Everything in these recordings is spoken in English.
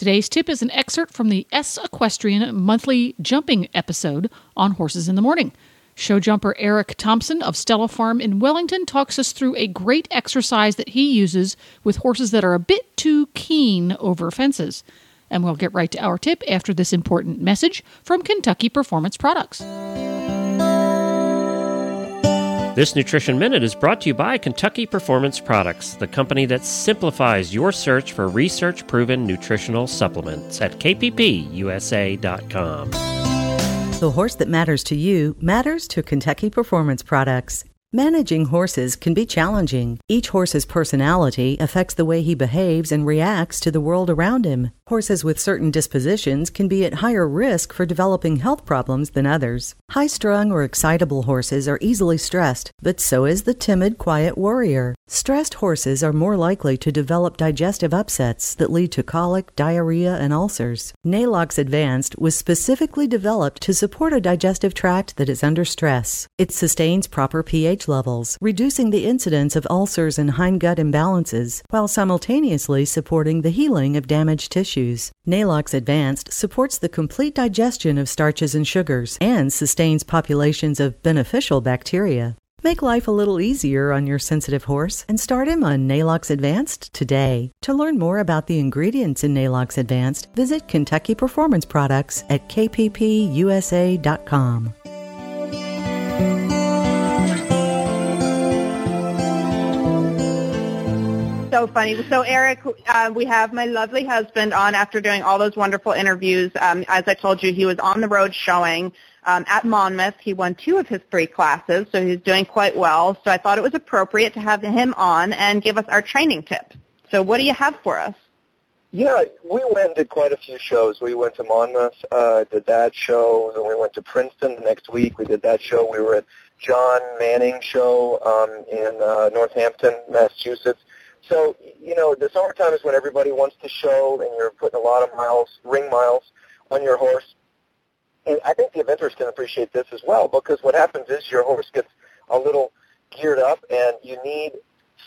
Today's tip is an excerpt from the S Equestrian monthly jumping episode on Horses in the Morning. Show jumper Eric Thompson of Stella Farm in Wellington talks us through a great exercise that he uses with horses that are a bit too keen over fences. And we'll get right to our tip after this important message from Kentucky Performance Products. This Nutrition Minute is brought to you by Kentucky Performance Products, the company that simplifies your search for research proven nutritional supplements at kppusa.com. The horse that matters to you matters to Kentucky Performance Products. Managing horses can be challenging. Each horse's personality affects the way he behaves and reacts to the world around him. Horses with certain dispositions can be at higher risk for developing health problems than others. High strung or excitable horses are easily stressed, but so is the timid, quiet warrior. Stressed horses are more likely to develop digestive upsets that lead to colic, diarrhea, and ulcers. Neigh-Lox Advanced was specifically developed to support a digestive tract that is under stress. It sustains proper pH levels, reducing the incidence of ulcers and hindgut imbalances, while simultaneously supporting the healing of damaged tissues. Neigh-Lox Advanced supports the complete digestion of starches and sugars and sustains populations of beneficial bacteria. Make life a little easier on your sensitive horse and start him on Neigh-Lox Advanced today. To learn more about the ingredients in Neigh-Lox Advanced, visit Kentucky Performance Products at kppusa.com. so funny. So Eric, uh, we have my lovely husband on after doing all those wonderful interviews. Um, as I told you, he was on the road showing um, at Monmouth. He won two of his three classes, so he's doing quite well. So I thought it was appropriate to have him on and give us our training tip. So what do you have for us? Yeah, we went and did quite a few shows. We went to Monmouth, uh, did that show, then we went to Princeton the next week. We did that show. We were at John Manning show um, in uh, Northampton, Massachusetts. So, you know, the summertime is when everybody wants to show and you're putting a lot of miles, ring miles on your horse. And I think the eventers can appreciate this as well because what happens is your horse gets a little geared up and you need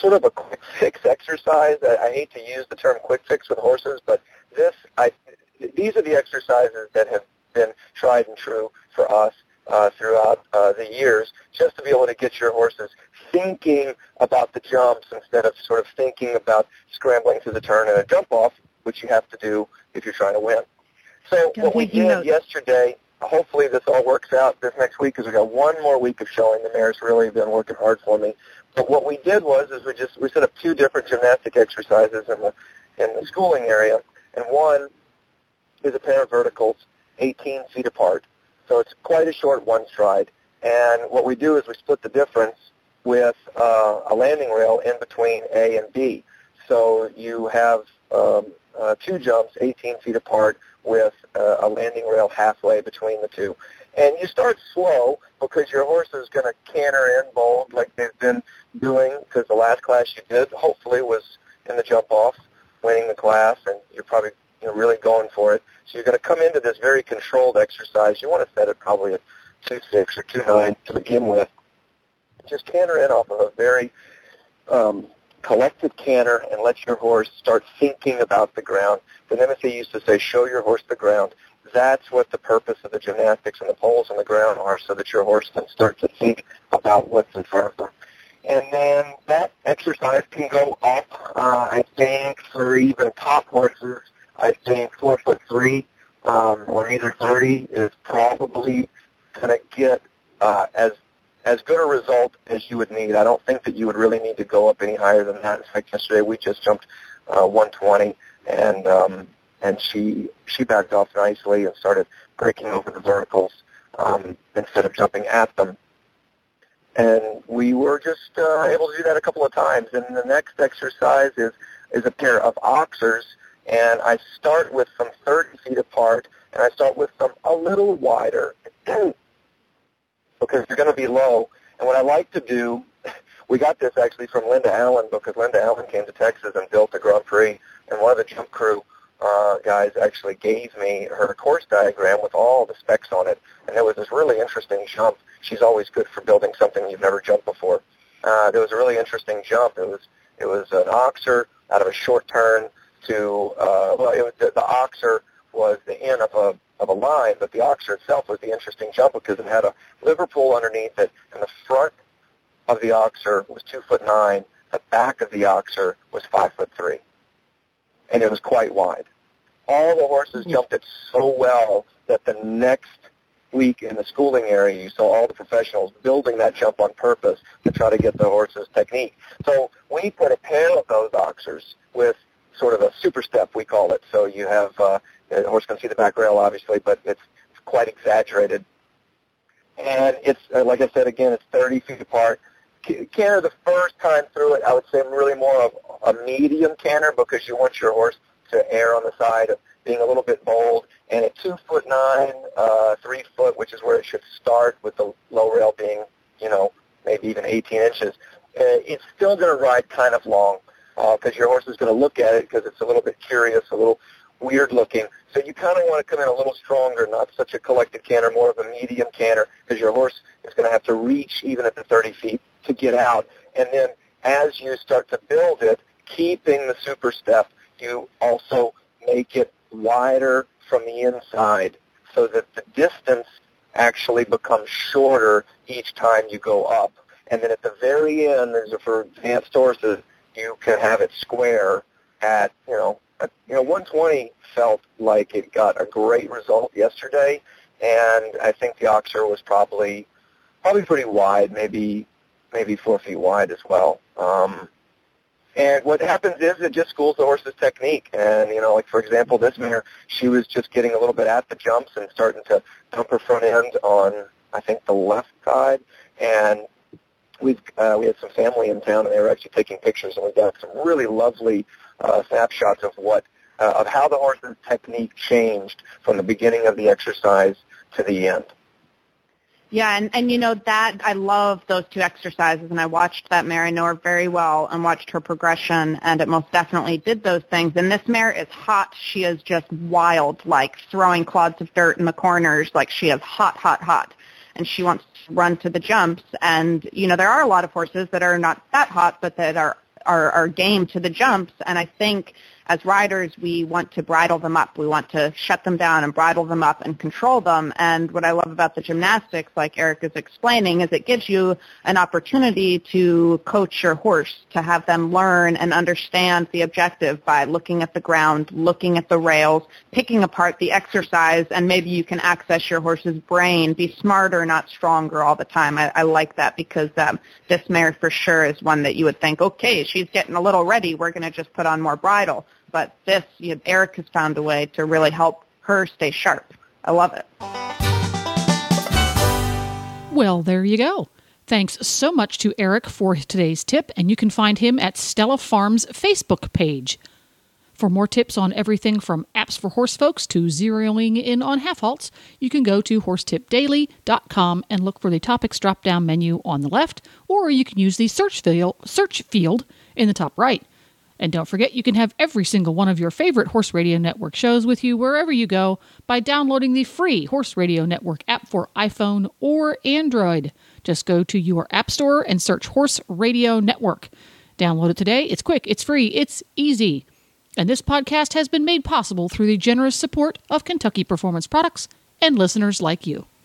sort of a quick fix exercise. I, I hate to use the term quick fix with horses, but this, I, these are the exercises that have been tried and true for us uh, throughout uh, the years, just to be able to get your horses thinking about the jumps instead of sort of thinking about scrambling through the turn and a jump off, which you have to do if you're trying to win. So what we did yesterday, hopefully this all works out this next week because we got one more week of showing. The mare's really been working hard for me. But what we did was is we just we set up two different gymnastic exercises in the in the schooling area, and one is a pair of verticals, 18 feet apart. So it's quite a short one stride. And what we do is we split the difference with uh, a landing rail in between A and B. So you have um, uh, two jumps 18 feet apart with uh, a landing rail halfway between the two. And you start slow because your horse is going to canter in bold like they've been doing because the last class you did hopefully was in the jump off, winning the class, and you're probably you know, really going for it. So you're going to come into this very controlled exercise. You want to set it probably at 2.6 or 2.9 to begin with just canter in off of a very um, collected canter and let your horse start thinking about the ground. The NMSA used to say, show your horse the ground. That's what the purpose of the gymnastics and the poles on the ground are so that your horse can start to think about what's in front of them. And then that exercise can go up, uh, I think, for even top horses, I think four foot three um, or either 30 is probably going to get uh, as as good a result as you would need. I don't think that you would really need to go up any higher than that. In fact, yesterday we just jumped uh, 120, and um, and she she backed off nicely and started breaking over the verticals um, instead of jumping at them. And we were just uh, able to do that a couple of times. And the next exercise is is a pair of oxers, and I start with them 30 feet apart, and I start with them a little wider because they're going to be low. And what I like to do, we got this actually from Linda Allen because Linda Allen came to Texas and built the Grand Prix, and one of the jump crew uh, guys actually gave me her course diagram with all the specs on it, and there was this really interesting jump. She's always good for building something you've never jumped before. Uh, there was a really interesting jump. It was it was an oxer out of a short turn to uh, well, it was the, the oxer was the end of a of a line, but the oxer itself was the interesting jump because it had a Liverpool underneath it, and the front of the oxer was two foot nine. The back of the oxer was five foot three and it was quite wide. All the horses jumped it so well that the next week in the schooling area, you saw all the professionals building that jump on purpose to try to get the horse's technique. So we put a pair of those oxers with sort of a super step, we call it. So you have, uh, the horse can see the back rail, obviously, but it's quite exaggerated. And it's, uh, like I said, again, it's 30 feet apart canter the first time through it, I would say really more of a medium canter because you want your horse to err on the side of being a little bit bold. And at two foot nine, uh, three foot, which is where it should start, with the low rail being, you know, maybe even 18 inches, uh, it's still going to ride kind of long because uh, your horse is going to look at it because it's a little bit curious, a little weird looking. So you kind of want to come in a little stronger, not such a collected canter, more of a medium canter, because your horse is going to have to reach even at the 30 feet to get out. And then as you start to build it, keeping the super step, you also make it wider from the inside so that the distance actually becomes shorter each time you go up. And then at the very end, for advanced horses, you can have it square at, you know, you know, 120 felt like it got a great result yesterday, and I think the Oxer was probably probably pretty wide, maybe maybe four feet wide as well. Um, and what happens is it just schools the horse's technique. And, you know, like for example, this mare, she was just getting a little bit at the jumps and starting to dump her front end on, I think, the left side. And we've, uh, we had some family in town and they were actually taking pictures and we got some really lovely uh, snapshots of what, uh, of how the horse's technique changed from the beginning of the exercise to the end. Yeah, and, and you know that I love those two exercises, and I watched that mare. I know her very well, and watched her progression, and it most definitely did those things. And this mare is hot. She is just wild, like throwing clods of dirt in the corners, like she is hot, hot, hot, and she wants to run to the jumps. And you know there are a lot of horses that are not that hot, but that are are, are game to the jumps, and I think as riders, we want to bridle them up. We want to shut them down and bridle them up and control them. And what I love about the gymnastics, like Eric is explaining, is it gives you an opportunity to coach your horse, to have them learn and understand the objective by looking at the ground, looking at the rails, picking apart the exercise, and maybe you can access your horse's brain, be smarter, not stronger all the time. I, I like that because um, this mare for sure is one that you would think, okay, she's getting a little ready. We're going to just put on more bridle but this, you know, Eric has found a way to really help her stay sharp. I love it. Well, there you go. Thanks so much to Eric for today's tip, and you can find him at Stella Farm's Facebook page. For more tips on everything from apps for horse folks to zeroing in on half halts, you can go to horsetipdaily.com and look for the topics drop down menu on the left, or you can use the search field, search field in the top right. And don't forget, you can have every single one of your favorite Horse Radio Network shows with you wherever you go by downloading the free Horse Radio Network app for iPhone or Android. Just go to your App Store and search Horse Radio Network. Download it today. It's quick, it's free, it's easy. And this podcast has been made possible through the generous support of Kentucky Performance Products and listeners like you.